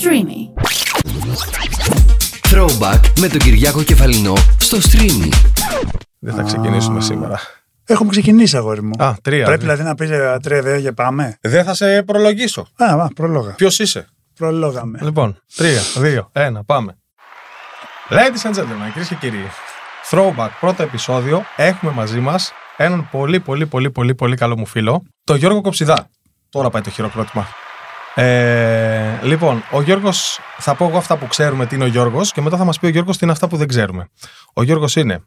Streamy. Throwback με τον Κυριάκο Κεφαλινό στο Streamy. Δεν θα ξεκινήσουμε σήμερα. Έχουμε ξεκινήσει, αγόρι μου. Α, τρία. Πρέπει δύο. δηλαδή να πεις ε, τρία δύο και πάμε. Δεν θα σε προλογίσω. Α, α προλόγα. Ποιος είσαι; Προλόγαμε. Λοιπόν, τρία, δύο, ένα, πάμε. Ladies and gentlemen, κυρίες και κύριοι, throwback πρώτο επεισόδιο. Έχουμε μαζί μας έναν πολύ, πολύ, πολύ, πολύ, πολύ καλό μου φίλο, τον Γιώργο Κοψιδά. Τώρα πάει το χειροκρότημα. Ε, λοιπόν, ο Γιώργος, θα πω εγώ αυτά που ξέρουμε τι είναι ο Γιώργος και μετά θα μας πει ο Γιώργος τι είναι αυτά που δεν ξέρουμε. Ο Γιώργος είναι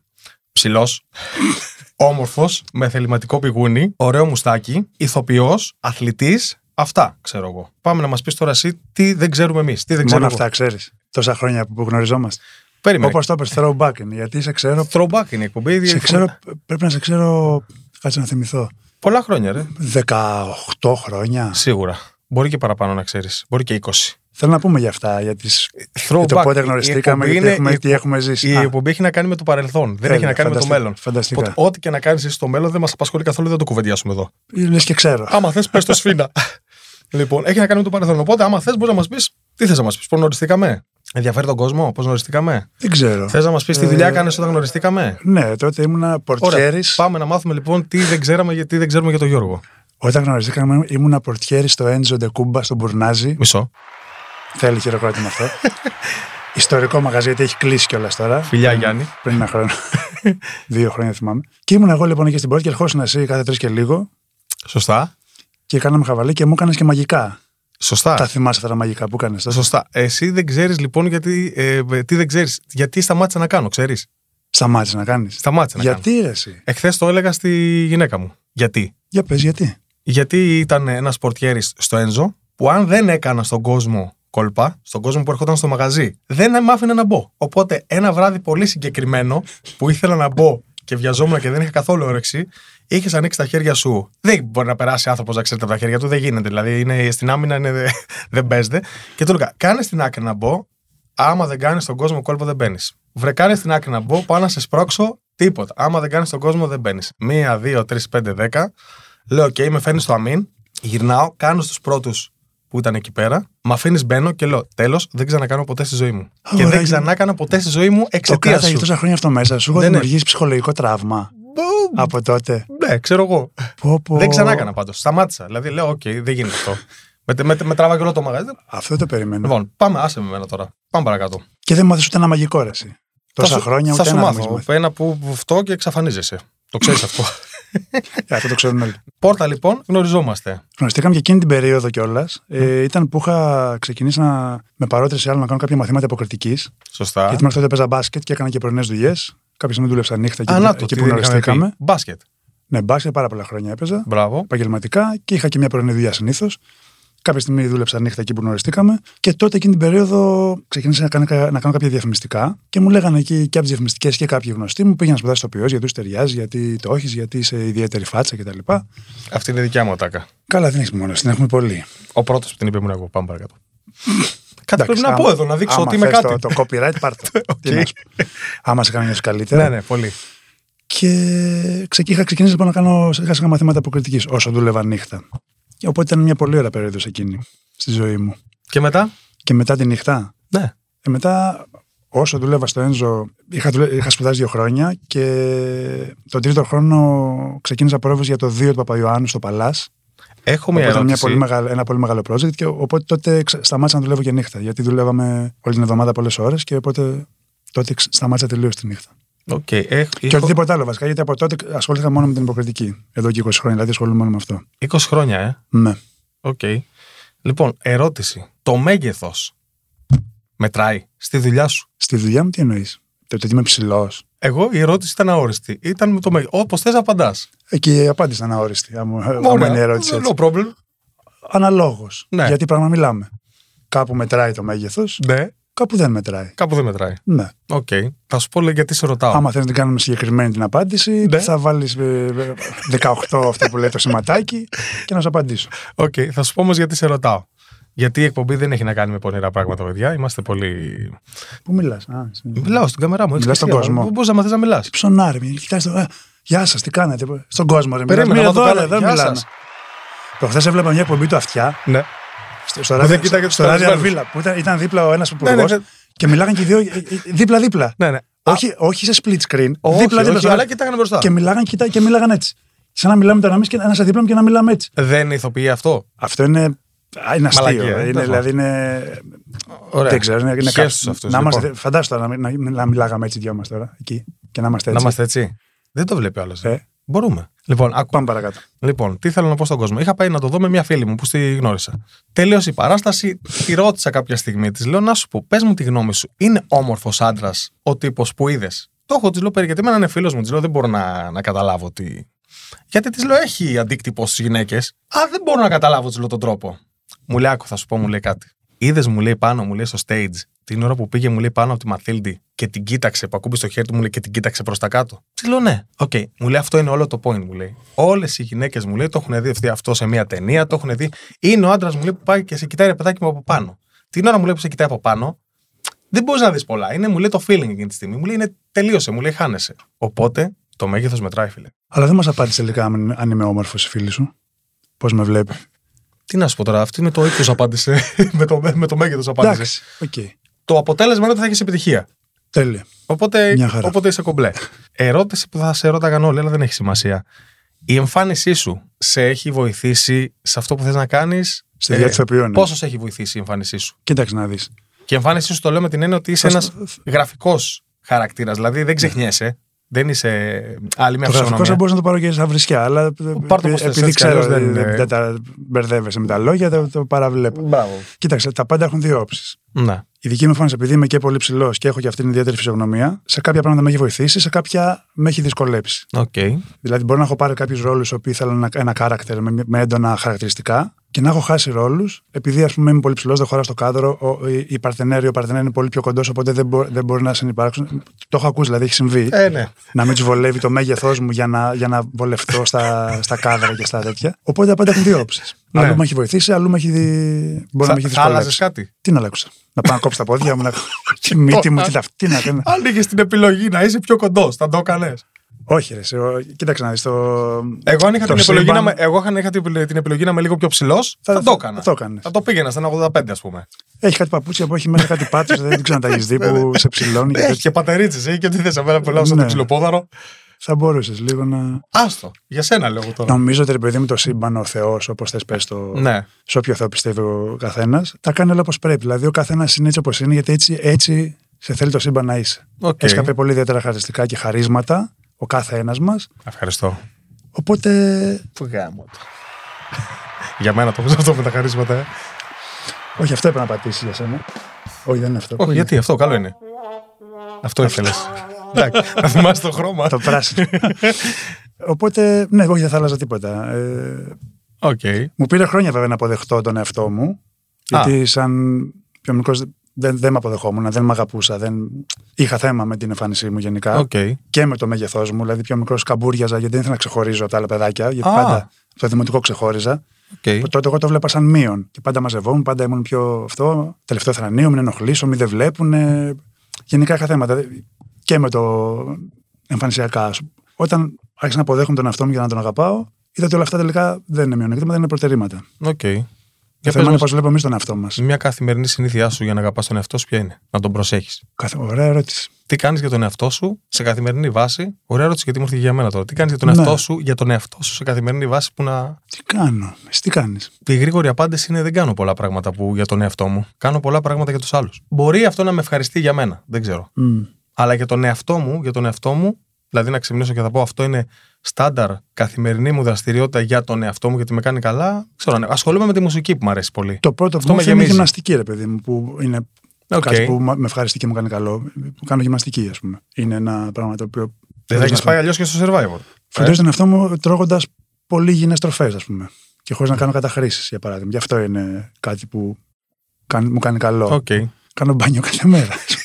ψηλός, όμορφος, με θεληματικό πηγούνι, ωραίο μουστάκι, ηθοποιός, αθλητής. Αυτά ξέρω εγώ. Πάμε να μας πεις τώρα εσύ τι δεν ξέρουμε εμείς. Τι δεν ξέρω Μόνο εγώ. αυτά ξέρεις. Τόσα χρόνια που γνωριζόμαστε. Περίμενε. Όπως το είπες, throwback είναι. Γιατί σε ξέρω. Throwback είναι η εκπομπή. Σε ξέρω πρέπει να σε ξέρω. Κάτσε να θυμηθώ. Πολλά χρόνια, ρε. 18 χρόνια. Σίγουρα. Μπορεί και παραπάνω να ξέρεις. Μπορεί και 20. Θέλω να πούμε για αυτά. Για, τις... για το Throwback. πότε Η γνωριστήκαμε, εκπομπή γιατί είναι- έχουμε, η τι έχουμε ζήσει. Η Α, εκπομπή έχει να κάνει με το παρελθόν. Δεν Τέλεια, έχει να κάνει με το φανταστικά, μέλλον. φανταστικά. Οπότε, ό,τι και να κάνεις εσύ στο μέλλον δεν μας απασχολεί καθόλου, δεν το κουβεντιάσουμε εδώ. Λες και ξέρω. Άμα θες, πες το σφίνα. λοιπόν, έχει να κάνει με το παρελθόν. Οπότε, άμα θες, μπορείς να μας πεις τι θες να μας πεις. Πώς γνωριστήκαμε; Ενδιαφέρει τον κόσμο, πώς γνωριστήκαμε; Δεν ξέρω. Θες να μας πεις τι Ε, δουλειά έκανε όταν γνωριστήκαμε; Ναι, τότε ήμουνα Ωραία. πορτιέρης. Πάμε να μάθουμε λοιπόν τι δεν ξέραμε γιατί δεν ξέρουμε για τον Γιώργο. Όταν γνωριστήκαμε, ήμουνα πορτιέρη στο Έντζο Ντεκούμπα, στον Μπουρνάζι. Μισό. Θέλει χειροκρότημα αυτό. Ιστορικό μαγαζί, γιατί έχει κλείσει κιόλας τώρα. Φιλιά, Γιάννη. Πριν ένα χρόνο. Δύο χρόνια θυμάμαι. Και ήμουν εγώ λοιπόν εκεί στην πρώτη και ερχόσουν εσύ κάθε τρεις και λίγο Σωστά. και κάναμε χαβαλή και μου έκανες και μαγικά. Σωστά. Τα θυμάσαι αυτά τα μαγικά που έκανες. Σωστά. Εσύ δεν ξέρεις λοιπόν γιατί. Ε, τι δεν ξέρεις. Γιατί σταμάτησα να κάνω, ξέρεις; Σταμάτησες να κάνεις. Σταμάτησα να κάνω. Γιατί ρε, εσύ; Εχθές το έλεγα στη γυναίκα μου. Γιατί; Για πες, γιατί; Γιατί ήταν ένας πορτιέρης στο Ένζο που αν δεν έκανα στον κόσμο κόλπα, στον κόσμο που ερχόταν στο μαγαζί, δεν με άφηνε να μπω. Οπότε ένα βράδυ πολύ συγκεκριμένο που ήθελα να μπω και βιαζόμουν και δεν είχα καθόλου όρεξη, είχες ανοίξει τα χέρια σου. Δεν μπορεί να περάσει άνθρωπος να ξέρετε από τα χέρια του, δεν γίνεται. Δηλαδή είναι, στην άμυνα είναι, δεν παίζεται. Και του έλεγα: Κάνε στην άκρη να μπω. Άμα δεν κάνεις τον κόσμο κόλπο, δεν μπαίνεις. Βρε, κάνε στην άκρη να μπω, πάω να σε σπρώξω, τίποτα. Άμα δεν κάνεις τον κόσμο, δεν μπαίνεις. Μία, δύο, τρεις, πέντε, δέκα. Λέω: Οκ, με φέρνεις στο αμήν. Γυρνάω, κάνω στους πρώτους που ήταν εκεί πέρα. Μ' αφήνεις, μπαίνω και λέω: Τέλος, δεν ξανακάνω ποτέ στη ζωή μου. και Ωραία, δεν και- ξανά έκανα ποτέ στη ζωή μου Το εξαιτίας κράταγε σου. τόσα χρόνια αυτό μέσα. Σου έχω Ναι, ναι. δημιουργήσει ψυχολογικό τραύμα Μπου, από τότε. Ναι, ξέρω εγώ. Πω, πω. Δεν ξανά έκανα πάντως. Σταμάτησα. Δηλαδή λέω: Οκ, δεν γίνεται αυτό. με, με, με τράβαγε όλο το μαγαζί. Αυτό το περιμένω. Λοιπόν, πάμε, άσε με εμένα τώρα. Πάμε παρακάτω. Και δεν μάθει ούτε ένα μαγικό ρε. εσύ. Τόσα Θα σου- χρόνια θα ούτε σου ένα μάθω. δεν έχεις Ένα που που αυτό και εξαφανίζεσαι. Το ξέρεις αυτό. μάθει. Ε, Αυτό το ξέρουν όλοι. Πόρτα λοιπόν, γνωριζόμαστε. Γνωριστήκαμε και εκείνη την περίοδο κιόλας. Ε, ήταν που είχα ξεκινήσει να, με παρότριση άλλο να κάνω κάποια μαθήματα υποκριτικής. Σωστά. Γιατί μέχρι τότε παίζα μπάσκετ και έκανα και πρωινές δουλειές. Κάποια στιγμή δούλεψα νύχτα εκεί, Α, που- να το, εκεί τι που δεν είχαμε γνωριστήκαμε. πει. Μπάσκετ. Ναι, μπάσκετ πάρα πολλά χρόνια έπαιζα. Μπράβο. Επαγγελματικά και είχα και μια πρωινή δουλειά συνήθως. Κάποια στιγμή δούλεψα νύχτα εκεί που γνωριστήκαμε. Και τότε εκείνη την περίοδο ξεκίνησα να κάνω, να κάνω κάποια διαφημιστικά. Και μου λέγανε εκεί και από τις διαφημιστικές και κάποιοι γνωστοί μου πήγαινε να σπουδάσεις ηθοποιός, γιατί σου ταιριάζει, γιατί το έχεις, γιατί είσαι ιδιαίτερη φάτσα κτλ. Αυτή είναι η δικιά μου ατάκα. Καλά, δεν έχεις μόνος, την έχουμε πολύ. Ο πρώτος που την είπε ήμουν εγώ. Πάμε παρακάτω. Κάτι Εντάξει, πρέπει να άμα- πω εδώ, να δείξω άμα ότι είμαι θες κάτι. Το, το copyright πάρ' το. Τι Οκ. να σου πω. Άμα σε κάνει νιώσεις καλύτερα. Ναι, ναι, πολύ. Και ξε- είχα ξεκινήσει λοιπόν να κάνω σιγά σιγά μαθήματα αποκριτική όσο δούλευα νύχτα. Και Οπότε ήταν μια πολύ ωραία περίοδος εκείνη στη ζωή μου. Και μετά; Και μετά τη νύχτα. Ναι. Ε, μετά, όσο δούλευα στο Ένζο, είχα, δουλε- είχα σπουδάσει δύο χρόνια και τον τρίτο χρόνο ξεκίνησα πρόβες για το 2 του Παπαϊωάννου στο Παλάς. Έχω μια Οπότε ήταν μια ερώτηση. πολύ μεγάλο, ένα πολύ μεγάλο project και οπότε τότε ξε- σταμάτησα να δουλεύω και νύχτα. Γιατί δουλεύαμε όλη την εβδομάδα πολλές ώρες και οπότε τότε ξε- σταμάτησα τελείως τη νύχτα. Οκ, έχ- Και έχω οτιδήποτε άλλο βασικά, γιατί από τότε ασχολήθηκα μόνο με την υποκριτική. Εδώ και 20 χρόνια, δηλαδή ασχολούμαι μόνο με αυτό. 20 χρόνια, ε. Ναι. Οκ. Λοιπόν, ερώτηση. Το μέγεθος μετράει στη δουλειά σου; Στη δουλειά μου τι εννοείς; Το ότι είμαι ψηλός; Εγώ η ερώτηση ήταν αόριστη. Ήταν με το μέγεθος. Όπως θες, απαντάς. Εκεί η απάντηση ήταν αόριστη. Άμα, άμα είναι η ερώτηση έτσι. No problem. Αναλόγως. Ναι. Γιατί πράγμα μιλάμε. Κάπου μετράει το μέγεθος, Ναι, κάπου δεν μετράει. κάπου δεν μετράει. Ναι. ΟΚ. Θα σου πω λέει, γιατί σε ρωτάω. Άμα θέλει να την κάνουμε συγκεκριμένη την απάντηση, Ναι. θα βάλεις 18 αυτό που λέει το σηματάκι και να σου απαντήσω. ΟΚ, θα σου πω όμως γιατί σε ρωτάω. Γιατί η εκπομπή δεν έχει να κάνει με πονηρά πράγματα, παιδιά. Είμαστε πολύ. Πού μιλάς; Μιλάω στην κάμερά μου. έτσι Μιλάς και στον εσύ, κόσμο. αλλά Πώς να μάθει να μιλάς. Ψωνάρι, κοιτάξτε. ε, Γεια σας, τι κάνετε; Στον κόσμο, ρε. Περίμενα, Μιλάς, να το εδώ, κάνω. ρε, εδώ Γεια μιλάμε. σας. Προχθέ έβλεπα μια εκπομπή του αυτιά Ναι. Στο, στο Που ράδιο, δεν κοίταγε τους στο ράδιο καλεσμένους. Αρβίλα, που ήταν, ήταν δίπλα ο ένας Ναι, υπουργός ναι, ναι. και μιλάγαν και οι δύο ε, ε, δίπλα-δίπλα. Ναι, ναι. Όχι, όχι σε split screen. Όχι, δίπλα-δίπλα. όχι, στο αλλά ράδιο. κοιτάγανε μπροστά. Και μιλάγαν, κοιτά, και μιλάγαν έτσι. Σαν να μιλάμε τώρα εμείς και ένα δίπλα μου και να μιλάμε έτσι. Δεν ηθοποιεί αυτό; Αυτό είναι. α, Είναι αστείο. Μαλακία, ε, είναι, τέλος δηλαδή είναι. Ωραία. Δεν ξέρω. Είναι, είναι Χαίρεσαι κάτι- αυτός, να λοιπόν. είμαστε, φαντάσου τώρα να, μην- να, να μιλάγαμε έτσι δυο μας τώρα εκεί και να είμαστε Να έτσι. είμαστε έτσι. Δεν το βλέπει άλλος. Ε. Μπορούμε. Λοιπόν, άκου. Πάμε παρακάτω. Λοιπόν, τι θέλω να πω στον κόσμο. Είχα πάει να το δω με μια φίλη μου που στη γνώρισα. Τελείωσε η παράσταση, τη ρώτησα κάποια στιγμή. Της λέω να σου πω, πες μου τη γνώμη σου. Είναι όμορφος άντρας ο τύπος που είδες; Το έχω, της λέω περί γιατί εμένα είναι φίλος μου. Της λέω δεν μπορώ να, να καταλάβω τι. Γιατί της λέω έχει αντίκτυπο στις γυναίκες. Α, δεν μπορώ να καταλάβω, της λέω τον τρόπο. Μου λέει, άκου, θα σου πω, μου λέει κάτι. Είδες, μου λέει πάνω, μου λέει στο stage, την ώρα που πήγε, μου λέει πάνω από τη Μαθίλντη και την κοίταξε, που ακούμπησε στο χέρι του, μου λέει και την κοίταξε προς τα κάτω. Της λέω, ναι. ΟΚ. Μου λέει, αυτό είναι όλο το point, μου λέει. Όλες οι γυναίκες, μου λέει, το έχουν δει αυτή- αυτό σε μια ταινία, το έχουν δει. Είναι ο άντρας, μου λέει, που πάει και σε κοιτάει ρε παιδάκι μου από πάνω. Την ώρα μου λέει που σε κοιτάει από πάνω, δεν μπορείς να δεις πολλά. Είναι, μου λέει, το feeling εκείνη τη στιγμή. Μου λέει, είναι, τελείωσε, μου λέει, χάνεσαι. Οπότε το μέγεθος μετράει, φίλε. Αλλά δεν μας απάντησε τελικά αν αν είμαι όμορφος η φίλη σου. Πώς με βλέπει. Τι να σου πω τώρα, αυτή με το ύψος απάντησε. με, το, με το μέγεθος απάντησε. Εντάξει. ΟΚ. Το αποτέλεσμα είναι ότι θα έχεις επιτυχία. Τέλεια. Οπότε, Μια χαρά. οπότε είσαι κομπλέ. Ερώτηση που θα σε ρώταγαν όλοι, αλλά δεν έχει σημασία. Η εμφάνισή σου σε έχει βοηθήσει σε αυτό που θες να κάνεις; Στη διάρκεια του οποίου, ναι. Πόσος σε έχει βοηθήσει η εμφάνισή σου; Κοίταξε να δεις. Και η εμφάνισή σου το λέω με την έννοια ότι είσαι Θα ένας στο- γραφικός χαρακτήρας. Δηλαδή δεν ξεχνιέσαι. Δεν είσαι άλλη μια Το γραφικό φυσιογνωμία. θα μπορούσε να το πάρω και σαν βρισκιά, αλλά Πάρ' το πώς θες, επειδή έτσι κι ξέρω αλλιώς δεν δεν, είναι- δεν τα μπερδεύεσαι με τα λόγια, το, το παραβλέπω. Μπράβο. Κοίταξε, τα πάντα έχουν δύο όψεις. Ναι. Η δική μου εμφάνιση, επειδή είμαι και πολύ ψηλός και έχω και αυτή την ιδιαίτερη φυσιογνωμία, σε κάποια πράγματα με έχει βοηθήσει, σε κάποια με έχει δυσκολέψει. ΟΚ. Δηλαδή, μπορεί να έχω πάρει κάποιους ρόλους οι οποίοι ήθελαν ένα, ένα character με, με έντονα χαρακτηριστικά και να έχω χάσει ρόλους, επειδή ας πούμε είμαι πολύ ψηλός, δεν χωράω στο κάδρο, ο, η, η παρτενέρη, ο παρτενέρ είναι πολύ πιο κοντός, οπότε δεν, μπο, δεν μπορεί να συνυπάρξουν. Το έχω ακούσει, δηλαδή έχει συμβεί. Ε, ναι. να μην τους βολεύει το μέγεθός μου για να, για να βολευτώ στα, στα κάδρα και στα τέτοια. Οπότε τα πάντα έχουν δύο όψεις. Ναι. Αλλού με έχει βοηθήσει, αλλού με έχει, δει... μπορεί να με έχει Θα, θα άλλαζες δυσκολέψει. κάτι; Τι να αλλάξω. να πάω να κόψω τα πόδια μου, να. τη μύτη μου, τι, τα- τι να κάνω. Αν είχες την επιλογή να είσαι πιο κοντός, θα το έκανες. Όχι, ρε, σε, ο- κοίταξε να δεις. Το... Εγώ αν είχα, Το την επιλογή, σύμπαν- να, με- εγώ αν είχα την την επιλογή να είμαι λίγο πιο ψηλός, θα, Θα- το έκανα. θα το έκανες. Θα το πήγαινα στα 85, ας πούμε. Έχει κάτι παπούτσια που έχει μέσα κάτι πάτους, δεν ξέρω αν τα έχεις δει που σε ψηλώνει. και Έχει τέτοια. και πατερίτσες, έχει και τι θες. Εμένα πελάω σαν Ναι. το ψιλοπόδαρο. Θα μπορούσες λίγο να. Άστο. Για σένα λέω τώρα. Νομίζω ότι ρε παιδί μου το σύμπαν, ο Θεός, όπως θες πες το. Ναι. σε όποιο Θεό πιστεύει ο καθένας, τα κάνει όλα όπως πρέπει. Δηλαδή, ο καθένας είναι έτσι όπως είναι, γιατί έτσι, έτσι σε θέλει το σύμπαν να είσαι. ΟΚ. Έχει κάποια πολύ ιδιαίτερα χαρακτηριστικά και χαρίσματα, ο κάθε ένας μας. Ευχαριστώ. Οπότε. Πού 'μαστε. Για μένα το πες αυτό με τα χαρίσματα. ε. Όχι, αυτό έπρεπε να πατήσει για σένα. Όχι, δεν είναι αυτό. Πού Όχι, είναι; γιατί αυτό καλό είναι. Αυτό ήθελες. Εντάξει, να θυμάσαι το χρώμα. Το πράσινο. Οπότε, ναι, εγώ όχι, δεν θα άλλαζα τίποτα. Ε, ΟΚ. μου πήρε χρόνια βέβαια να αποδεχτώ τον εαυτό μου. Γιατί σαν πιο μικρός δεν, δεν με αποδεχόμουν, δεν με αγαπούσα. Δεν... Είχα θέμα με την εμφάνισή μου γενικά. ΟΚ. και με το μέγεθός μου. Δηλαδή, πιο μικρός καμπούριαζα γιατί δεν ήθελα να ξεχωρίζω από τα άλλα παιδάκια. Γιατί Α. πάντα από το δημοτικό ξεχώριζα. ΟΚ. Τότε εγώ το 'βλεπα σαν μείον. Και πάντα μαζευόμουν, πάντα ήμουν πιο αυτό. Τελευταίο θρανίο, μην ενοχλήσω, μην δεν βλέπουν. Γενικά είχα θέματα. Και με το εμφανισιακά. Όταν άρχισα να αποδέχομαι τον εαυτό μου για να τον αγαπάω, είδα ότι όλα αυτά τελικά δεν είναι μειονεκτήματα, είναι προτερήματα. ΟΚ. Το Για θέμα είναι πες πώς βλέπουμε εμείς τον εαυτό μας. μας, μια καθημερινή συνήθειά σου για να αγαπάς τον εαυτό σου ποια είναι; Να τον προσέχεις. Ωραία ερώτηση. Τι κάνεις για τον εαυτό σου σε καθημερινή βάση; Ωραία ερώτηση γιατί μου ήρθε και για μένα τώρα. Τι κάνεις για τον Ναι. εαυτό σου, για τον εαυτό σου σε καθημερινή βάση που να. Τι κάνω, εσύ τι κάνεις; Η γρήγορη απάντηση είναι δεν κάνω πολλά πράγματα που για τον εαυτό μου. Κάνω πολλά πράγματα για τους άλλους. Μπορεί αυτό να με ευχαριστεί για μένα. Δεν ξέρω. Αλλά για τον εαυτό μου, για τον εαυτό μου, δηλαδή να ξυπνήσω και θα πω αυτό είναι στάνταρ καθημερινή μου δραστηριότητα για τον εαυτό μου γιατί με κάνει καλά. Ξέρω, ναι. ασχολούμαι με τη μουσική που μου αρέσει πολύ. Το πρώτο Αυτό αυτό με είναι η γεμίζει. γυμναστική, ρε παιδί μου, που είναι ΟΚ. κάτι που μα- με ευχαριστεί και μου κάνει καλό. Που κάνω γυμναστική, ας πούμε. Είναι ένα πράγμα το οποίο. Δεν θα έχεις πάει αλλιώς και στο Survivor. Φροντίζω τον εαυτό μου τρώγοντας πολύ υγιεινές τροφές, ας πούμε. Και χωρίς να κάνω καταχρήσεις, για παράδειγμα. Γι' αυτό είναι κάτι που κάνει- μου κάνει καλό. ΟΚ. Κάνω μπάνιο κάθε μέρα.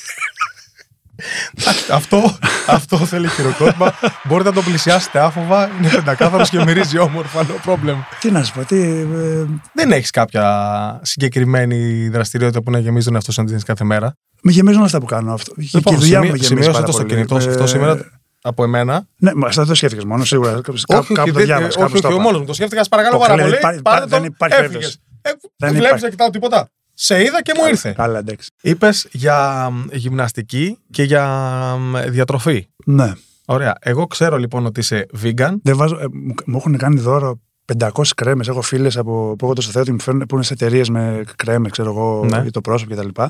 αυτό, αυτό θέλει χειροκρότημα. Μπορείτε να το πλησιάσετε άφοβα. Είναι πεντακάθαρος και μυρίζει όμορφα. No problem. τι να σου πω, τι. ε, Δεν έχεις κάποια συγκεκριμένη δραστηριότητα που να γεμίζει τον εαυτό σου να την έχεις κάθε μέρα; με γεμίζουν αυτά που κάνω. Αυτό. Και- και η δουλειά μου με γεμίζει. σημείωσε πάρα το στο πολύ. κινητό σου αυτό Ε, σήμερα από εμένα. Ναι, μα αυτό δεν το σκέφτηκες μόνο, σίγουρα. Κάπου, όχι, κάπου το δεν- διάβασα. όχι, κάπου όχι, το όχι, είπα. μόνος μου. Το σκέφτηκα, σε παρακαλώ Το πάρα καλέ, πολύ. δεν υπάρχει- Πάρε δεν το, υπάρχει έφυγες. περίπτωση. δεν υπάρχει. βλέπεις να κοιτάω τίποτα. Σε είδα και μου ήρθε. Καλά, εντάξει. Είπες για μ, γυμναστική και για μ, διατροφή. Ναι. Ωραία. Εγώ ξέρω λοιπόν ότι είσαι vegan. Δεν βάζω, ε, μου, μου έχουν κάνει δώρο 500 κρέμες. Έχω φίλες από που έχω το στο Θεό ότι μου φέρνουν που είναι σε εταιρείες με κρέμε, ξέρω εγώ, Ναι. για το πρόσωπο κτλ. Και,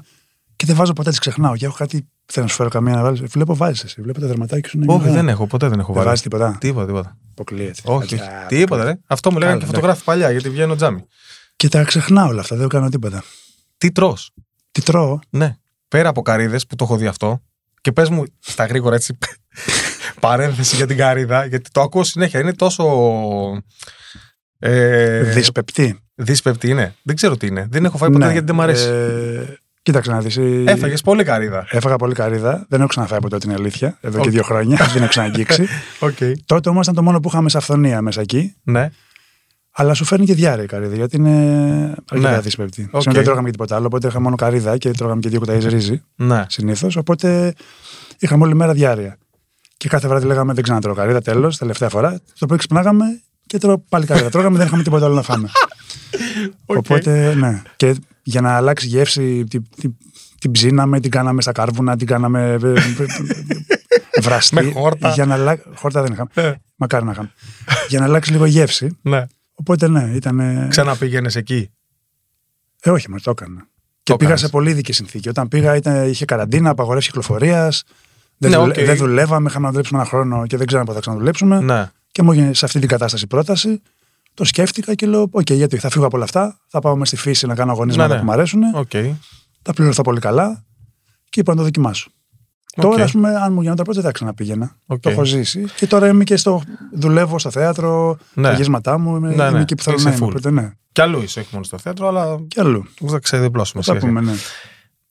και δεν βάζω ποτέ, τις ξεχνάω. Και έχω κάτι. Θέλω να σου φέρω καμία να βάλεις. Βλέπω, βάζεις εσύ. Βλέπω τα δερματάκια σου. είναι Όχι, μια χαρά. δεν έχω, ποτέ δεν έχω Δεν βάλει. βάζεις τίποτα; Τίποτα, τίποτα. Αποκλείεται. Όχι, όχι. Α, Τίποτα, ρε. Αυτό μου λέγανε και Καλά, φωτογράφοι παλιά, γιατί βγαίνω τζάμι. Και τα ξεχνάω όλα αυτά. Δεν κάνω τίποτα. Τι τρώ. Τι τρώω; Ναι. Πέρα από καρύδες που το έχω δει αυτό. Και πες μου στα γρήγορα έτσι. παρένθεση για την καρύδα, γιατί το ακούω συνέχεια. Είναι τόσο. Ε, Δύσπεπτη. δύσπεπτη είναι. Δεν ξέρω τι είναι. Δεν έχω φάει ποτέ Ναι, γιατί δεν μου αρέσει. Ε, κοίταξε να δεις. Έφαγες πολύ καρύδα. Έφαγα πολύ καρύδα. Δεν έχω ξαναφάει ποτέ την αλήθεια. Εδώ ΟΚ. και δύο χρόνια. δεν έχω ξαναγγίξει. ΟΚ. Τότε όμως ήταν το μόνο που είχαμε σε αφθονία μέσα εκεί. Ναι. Αλλά σου φέρνει και διάρκεια η καρύδα, γιατί είναι αρκετά Ναι. δύσπεπτη. ΟΚ. Σήμερα δεν τρώγαμε και τίποτα άλλο, οπότε είχα μόνο καρύδα και τρώγαμε και δύο κουταλιές ρύζι Ναι. συνήθως. Οπότε είχαμε όλη μέρα διάρκεια. Και κάθε βράδυ λέγαμε δεν ξανατρώω καρύδα, τέλος, τελευταία φορά. Το πρωί ξυπνάγαμε και τρώω πάλι καρύδα. Τρώγαμε, δεν είχαμε τίποτα άλλο να φάμε. ΟΚ. Οπότε, ναι. Και για να αλλάξει γεύση, την, την, την ψήναμε, την κάναμε στα κάρβουνα, την κάναμε ε, ε, ε, βραστή. Με χόρτα. Για να αλλα... Χόρτα δεν είχαμε. Ε, Μακάρι να είχαμε. για να αλλάξει λίγο γεύση. ναι. Οπότε ναι, ήταν. Ξαναπήγαινες εκεί; Ε, όχι, μα το έκανα. Και Το πήγα έκανες. σε πολύ ειδική συνθήκη. Όταν πήγα, ήταν, είχε καραντίνα, απαγορεύσεις κυκλοφορίας. Δεν, Ναι, δουλε- ΟΚ. δεν δουλεύαμε, είχαμε να δουλέψουμε ένα χρόνο και δεν ξέραμε πότε θα ξαναδουλέψουμε. Ναι. Και μου έγινε σε αυτή την κατάσταση πρόταση. Το σκέφτηκα και λέω: ΟΚ, γιατί θα φύγω από όλα αυτά. Θα πάω μες στη φύση να κάνω αγωνίσματα Ναι, ναι. που μου αρέσουν. ΟΚ. Θα πληρωθώ πολύ καλά. Και είπα να το δοκιμάσω. ΟΚ. Τώρα, ας πούμε, αν μου γινόταν πρόταση, δεν θα ξαναπήγαινα. ΟΚ. Το έχω ζήσει. Και τώρα είμαι και στο. Δουλεύω στο θέατρο, Ναι. τα γέσματά μου. Είμαι, Ναι, είμαι ναι. εκεί που θέλω Είσαι να είμαι. full. Οπότε, ναι. Κι αλλού είσαι, όχι μόνο στο θέατρο, αλλά Και αλλού. θα ξεδιπλώσουμε. Θα σιγά σιγά. πούμε, ναι.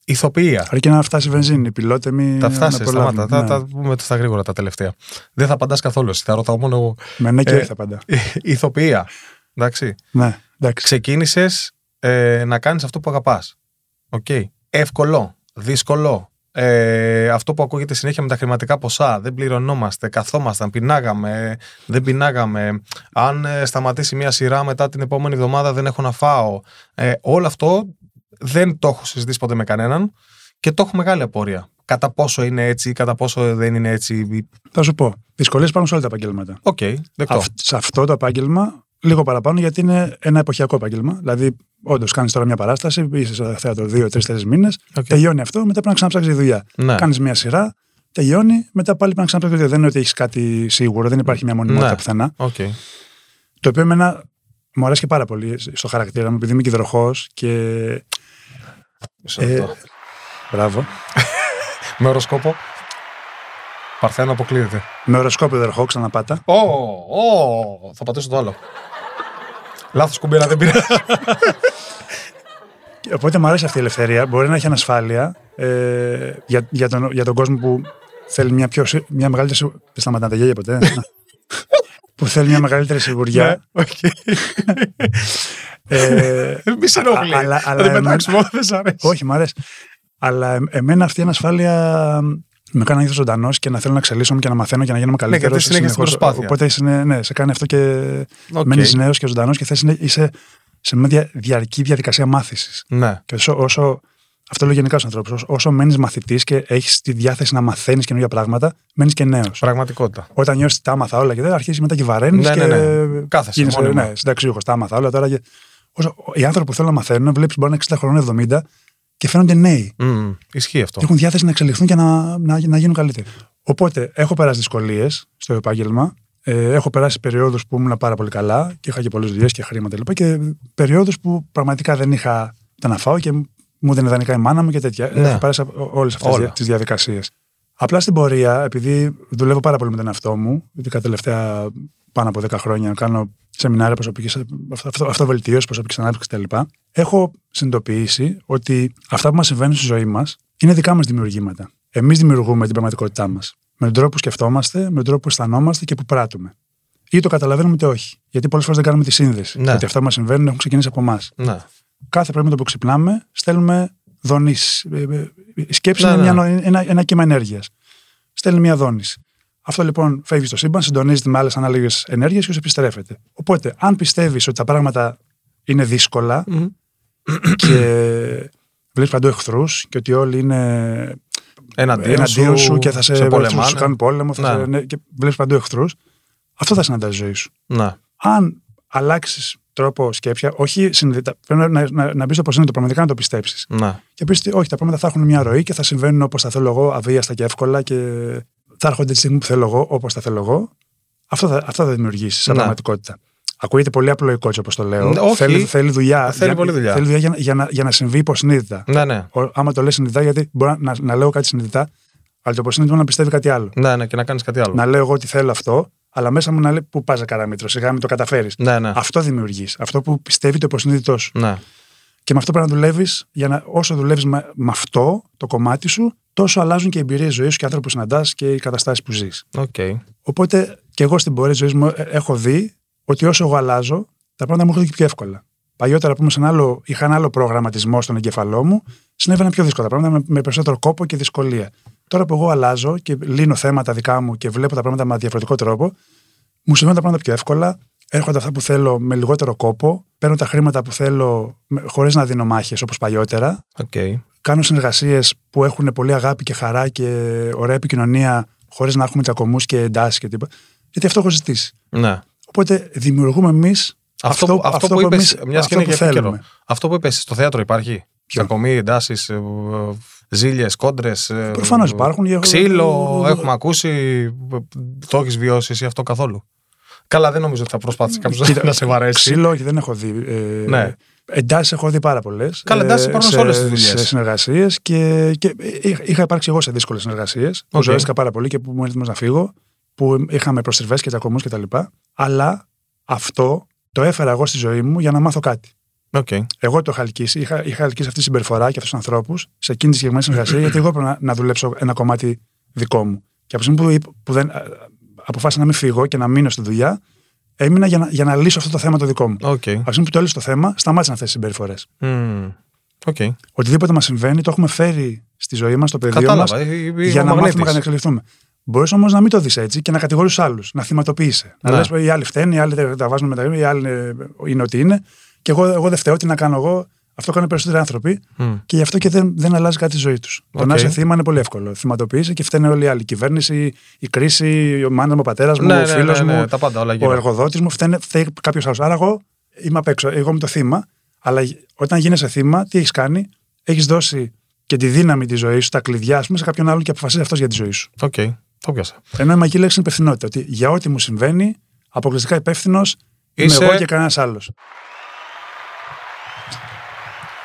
Ηθοποιία. Αρκεί να φτάσει η βενζίνη. Οι πιλότε μη. Τα φτάσεις, να προλάβουν. σταμάτα. Ναι. Θα τα πούμε στα γρήγορα τα τελευταία. Δεν θα απαντάς καθόλου. εσύ, Θα ρωτάω μόνο εγώ. Με ναι και Ε, όχι θα πάντα. Ηθοποιία. Εντάξει. Ναι, εντάξει. Ξεκίνησες ε, να κάνεις αυτό που αγαπάς. Οκ. Εύκολο. Δύσκολο. Ε, αυτό που ακούγεται συνέχεια με τα χρηματικά ποσά. Δεν πληρωνόμαστε. Καθόμασταν. Πεινάγαμε. Δεν πεινάγαμε. Αν ε, σταματήσει μια σειρά μετά την επόμενη εβδομάδα δεν έχω να φάω. Ε, όλο αυτό δεν το έχω συζητήσει ποτέ με κανέναν και το έχω μεγάλη απορία. Κατά πόσο είναι έτσι, κατά πόσο δεν είναι έτσι. Θα σου πω. Δυσκολίες υπάρχουν σε όλα τα επαγγέλματα. Οκ, δεκτό. Αυ- σε αυτό το επάγγελμα, λίγο παραπάνω γιατί είναι ένα εποχιακό επάγγελμα. Δηλαδή, όντως, κάνεις τώρα μια παράσταση, είσαι στο θέατρο δύο, τρεις, τέσσερις μήνες, Οκ. τελειώνει αυτό, μετά πρέπει να ξαναψάξεις τη δουλειά. Ναι. Κάνεις μια σειρά, τελειώνει, μετά πάλι πρέπει να ξαναψάξεις τη δουλειά. Δεν είναι ότι έχεις κάτι σίγουρο, δεν υπάρχει μια μονιμότητα Ναι. πουθενά. Οκ. Το οποίο εμένα μου αρέσει και πάρα πολύ στο χαρακτήρα μου, επειδή είμαι και υδροχόος. Μισό Ε, λεπτό. Μπράβο. Με οροσκόπο. Παρθένο αποκλείεται. Με οροσκόπιο υδροχόο, ξαναπάτα. Ω, ω, θα πατήσω το άλλο. Λάθος κουμπί, αλλά δεν πειράζει. Οπότε μου αρέσει αυτή η ελευθερία. Μπορεί να έχει ανασφάλεια ε, για, για, τον, για τον κόσμο που θέλει μια, πιο, σι- μια μεγαλύτερη. σιγου- Δεν σταματάνε τα γέλια ποτέ. που θέλει μια μεγαλύτερη σιγουριά. Ναι, οκ. ε, Μη σε ενοχλεί. Α- αλλά- Θα αλλά την εμένα- πετάξουμε ό,τι δεν σ' αρέσει. όχι, μου αρέσει. Αλλά ε, εμένα αυτή η ανασφάλεια με κάνει να νιώθω ζωντανός και να θέλω να εξελίσσομαι και να μαθαίνω και να γίνομαι καλύτερος. γιατί συνέχεια στην προσπάθεια. Οπότε είσαι, ναι, σε κάνει αυτό και Οκ. μένεις νέος και ζωντανός και θες, είναι- είσαι σε μια δια- διαρκή διαδικασία μάθησης. Ναι. Και όσο, όσο αυτό λέω γενικά στους ανθρώπους, όσο, όσο μένεις μαθητής και έχεις τη διάθεση να μαθαίνεις καινούργια πράγματα, μένεις και νέος. Πραγματικότητα. Όταν νιώσεις τα 'μαθα όλα και δεν αρχίζεις μετά και βαραίνεις. Ναι, και ναι, ναι. Κάθεσαι γίνεσαι, μόνιμα. ναι, συνταξιούχος. Τα 'μαθα όλα τώρα. Και... Όσο, οι άνθρωποι που θέλουν να μαθαίνουν, βλέπεις μπορεί να είναι 60 χρόνων, 70 και φαίνονται νέοι. Μμμ, Ισχύει αυτό. Και έχουν διάθεση να εξελιχθούν και να, να, να γίνουν καλύτεροι. Οπότε έχω περάσει δυσκολίες στο επάγγελμα. Ε, έχω περάσει περιόδους που ήμουν πάρα πολύ καλά και είχα και πολλές δουλειές και χρήματα κλπ. Και περιόδους που πραγματικά δεν είχα τα να φάω και μου έδινε δανεικά η μάνα μου και τέτοια. Ναι. Έχω περάσει όλες αυτές Όλα. τις διαδικασίες. Απλά στην πορεία, επειδή δουλεύω πάρα πολύ με τον εαυτό μου, ειδικά τα τελευταία πάνω από 10 χρόνια, κάνω σεμινάρια προσωπικής αυτο, αυτοβελτίωση, προσωπικής ανάπτυξης κτλ. Έχω συνειδητοποιήσει ότι αυτά που μας συμβαίνουν στη ζωή μας είναι δικά μας δημιουργήματα. Εμείς δημιουργούμε την πραγματικότητά μας. Με τον τρόπο που σκεφτόμαστε, με τον τρόπο που αισθανόμαστε και που πράττουμε. Ή το καταλαβαίνουμε είτε όχι. Γιατί πολλές φορές δεν κάνουμε τη σύνδεση. Ναι. Ότι αυτά που μας συμβαίνουν έχουν ξεκινήσει από εμάς. Ναι. Κάθε πρωί με το που ξυπνάμε, στέλνουμε δονήσει. Η σκέψη Ναι, είναι ναι. μια, ένα, ένα κύμα ενέργειας. Στέλνει μια δόνηση. Αυτό λοιπόν φεύγει στο σύμπαν, συντονίζεται με άλλες ανάλογες ενέργειες και σου επιστρέφεται. Οπότε, αν πιστεύεις ότι τα πράγματα είναι δύσκολα Μμμ. και βλέπεις παντού εχθρούς και ότι όλοι είναι Εναντίον, εναντίον σου, και θα σε, σε θα πολεμάνε. σου κάνουν πόλεμο θα Ναι. σε, ναι, και βλέπεις παντού εχθρούς. Αυτό θα συναντάς στη ζωή σου. Ναι. Αν αλλάξεις τρόπο σκέψη, όχι συνειδητά, πρέπει να, να, να, να μπεις στο προσύνητο, πραγματικά να το πιστέψεις. Ναι. Και πεις ότι όχι, τα πράγματα θα έχουν μια ροή και θα συμβαίνουν όπως τα θέλω εγώ, αβίαστα και εύκολα και θα έρχονται τη στιγμή που θέλω εγώ, όπως τα θέλω εγώ. Αυτό θα, αυτό θα δημιουργήσει σαν Ναι. πραγματικότητα. Ακούγεται πολύ απλοϊκό όπως το λέω. Ναι, όχι. Θέλει, θέλει δουλειά. Θέλει για, πολύ δουλειά. Θέλει δουλειά για, να- για, να, για να συμβεί υποσυνείδητα. Ναι, ναι. Ο- άμα το λες συνειδητά, γιατί μπορεί να, να, να λέω κάτι συνειδητά, αλλά το υποσυνείδητο μου να πιστεύει κάτι άλλο. Ναι, ναι, και να κάνεις κάτι άλλο. Να λέω εγώ ότι θέλω αυτό, αλλά μέσα μου να λέει πού πας Καραμήτρο, σιγά μην το καταφέρεις. Ναι, ναι. Αυτό δημιουργείς. Αυτό που πιστεύει το υποσυνείδητό σου. ναι. Και με αυτό πρέπει να δουλεύεις, για να όσο δουλεύεις με, με αυτό το κομμάτι σου, τόσο αλλάζουν και οι εμπειρίες ζωής σου και οι άνθρωποι που συναντάς και οι καταστάσεις που ζεις. Οκ. Οπότε και εγώ στην πορεία της ζωής μου ε, έχω δει ότι όσο εγώ αλλάζω, τα πράγματα μου έρχονται και πιο εύκολα. Παλιότερα, που ήμουν σε ένα άλλο, είχα ένα άλλο προγραμματισμό στον εγκέφαλό μου, συνέβαιναν πιο δύσκολα τα πράγματα με, με περισσότερο κόπο και δυσκολία. Τώρα που εγώ αλλάζω και λύνω θέματα δικά μου και βλέπω τα πράγματα με διαφορετικό τρόπο, μου συμβαίνουν τα πράγματα πιο εύκολα, έρχονται αυτά που θέλω με λιγότερο κόπο, παίρνω τα χρήματα που θέλω χωρίς να δίνω μάχες όπως παλιότερα, Οκ. κάνω συνεργασίες που έχουν πολύ αγάπη και χαρά και ωραία επικοινωνία, χωρίς να έχουμε τσακωμούς και εντάσεις και τίποτα. Γιατί αυτό έχω ζητήσει. Ναι. Οπότε δημιουργούμε εμείς Αυτό, που, αυτό, που είπες, μιας και είναι που για επίκαιρο. θέλουμε. Αυτό που είπες στο θέατρο υπάρχει. Ποιο; Τσακωμοί, εντάσεις, ζήλιες, κόντρες. Προφανώς υπάρχουν. Έχω- Ξύλο, έχουμε ακούσει. Το έχεις βιώσει εσύ αυτό καθόλου; Καλά, δεν νομίζω ότι θα προσπάθησε κάποιος Κοίτα, να σε βαρέσει. Ξύλο, όχι, δεν έχω δει. Ε, Ναι. Εντάσεις έχω δει πάρα πολλές. Καλά, εντάσεις υπάρχουν σε όλες τις δουλειές. Σε συνεργασίες και, και είχα- είχα υπάρξει εγώ σε δύσκολες συνεργασίες. Που Οκ. ζωρίστηκα πάρα πολύ και που ήμουν έτοιμος να φύγω. Που είχαμε προστριβές και τσακωμούς κτλ. Αλλά αυτό το έφερα εγώ στη ζωή μου για να μάθω κάτι. Οκ. Εγώ το είχα ελκύσει. Είχα, είχα ελκύσει αυτή τη συμπεριφορά και αυτούς τους ανθρώπους σε εκείνη τη συγκεκριμένη συνεργασία, γιατί εγώ έπρεπε να, να δουλέψω ένα κομμάτι δικό μου. Και από τη στιγμή που, είπ- που δεν, ε, αποφάσισα να μην φύγω και να μείνω στη δουλειά, έμεινα για να, για να λύσω αυτό το θέμα το δικό μου. Οκ. Από τη στιγμή που το έλυσα το θέμα, σταμάτησαν αυτές τις συμπεριφορές. Μμμ. Οκ. Οτιδήποτε μας συμβαίνει, το έχουμε φέρει στη ζωή μας, στο πεδίο μας, Κατάλαβα. ε, ε, ε, για ο να μάθουμε μαγνήτης. και να εξελιχθούμε. Μπορείς όμως να μην το δεις έτσι και να κατηγορείς άλλους, να θυματοποιείσαι. Να Ναι. λες: Οι άλλοι φταίνουν, οι άλλοι τα- τα βάζουν με τα γρήγορα, οι άλλοι είναι- είναι ό,τι είναι. Και εγώ, εγώ δεν φταίω, τι να κάνω εγώ. Αυτό κάνουν οι περισσότεροι άνθρωποι Μμ. και γι' αυτό και δεν, δεν αλλάζει κάτι στη ζωή τους. Το Οκ. να είσαι θύμα είναι πολύ εύκολο. Θυματοποιείσαι και φταίνε όλοι οι άλλοι. Η κυβέρνηση, η κρίση, η μάνα μου, ο πατέρας μου, Ναι, ο ναι, φίλος ναι, ναι, μου, τα πάντα όλα ο γύρω. εργοδότης μου, φταίνε, φταίει κάποιος άλλος. Άρα εγώ είμαι απ' έξω. Εγώ είμαι το θύμα. Αλλά όταν γίνεσαι θύμα, τι έχεις κάνει, έχεις δώσει και τη δύναμη της ζωής σου, τα κλειδιά σου, σε κάποιον άλλον και αποφασίζει αυτός για τη ζωή σου. Οκ. Το 'πιασα. Ενώ η μαγική λέξη είναι υπευθυνότητα. Ότι για ό,τι μου συμβαίνει, αποκλειστικά υπεύθυνος είμαι Είσαι- εγώ και κανένας άλλος.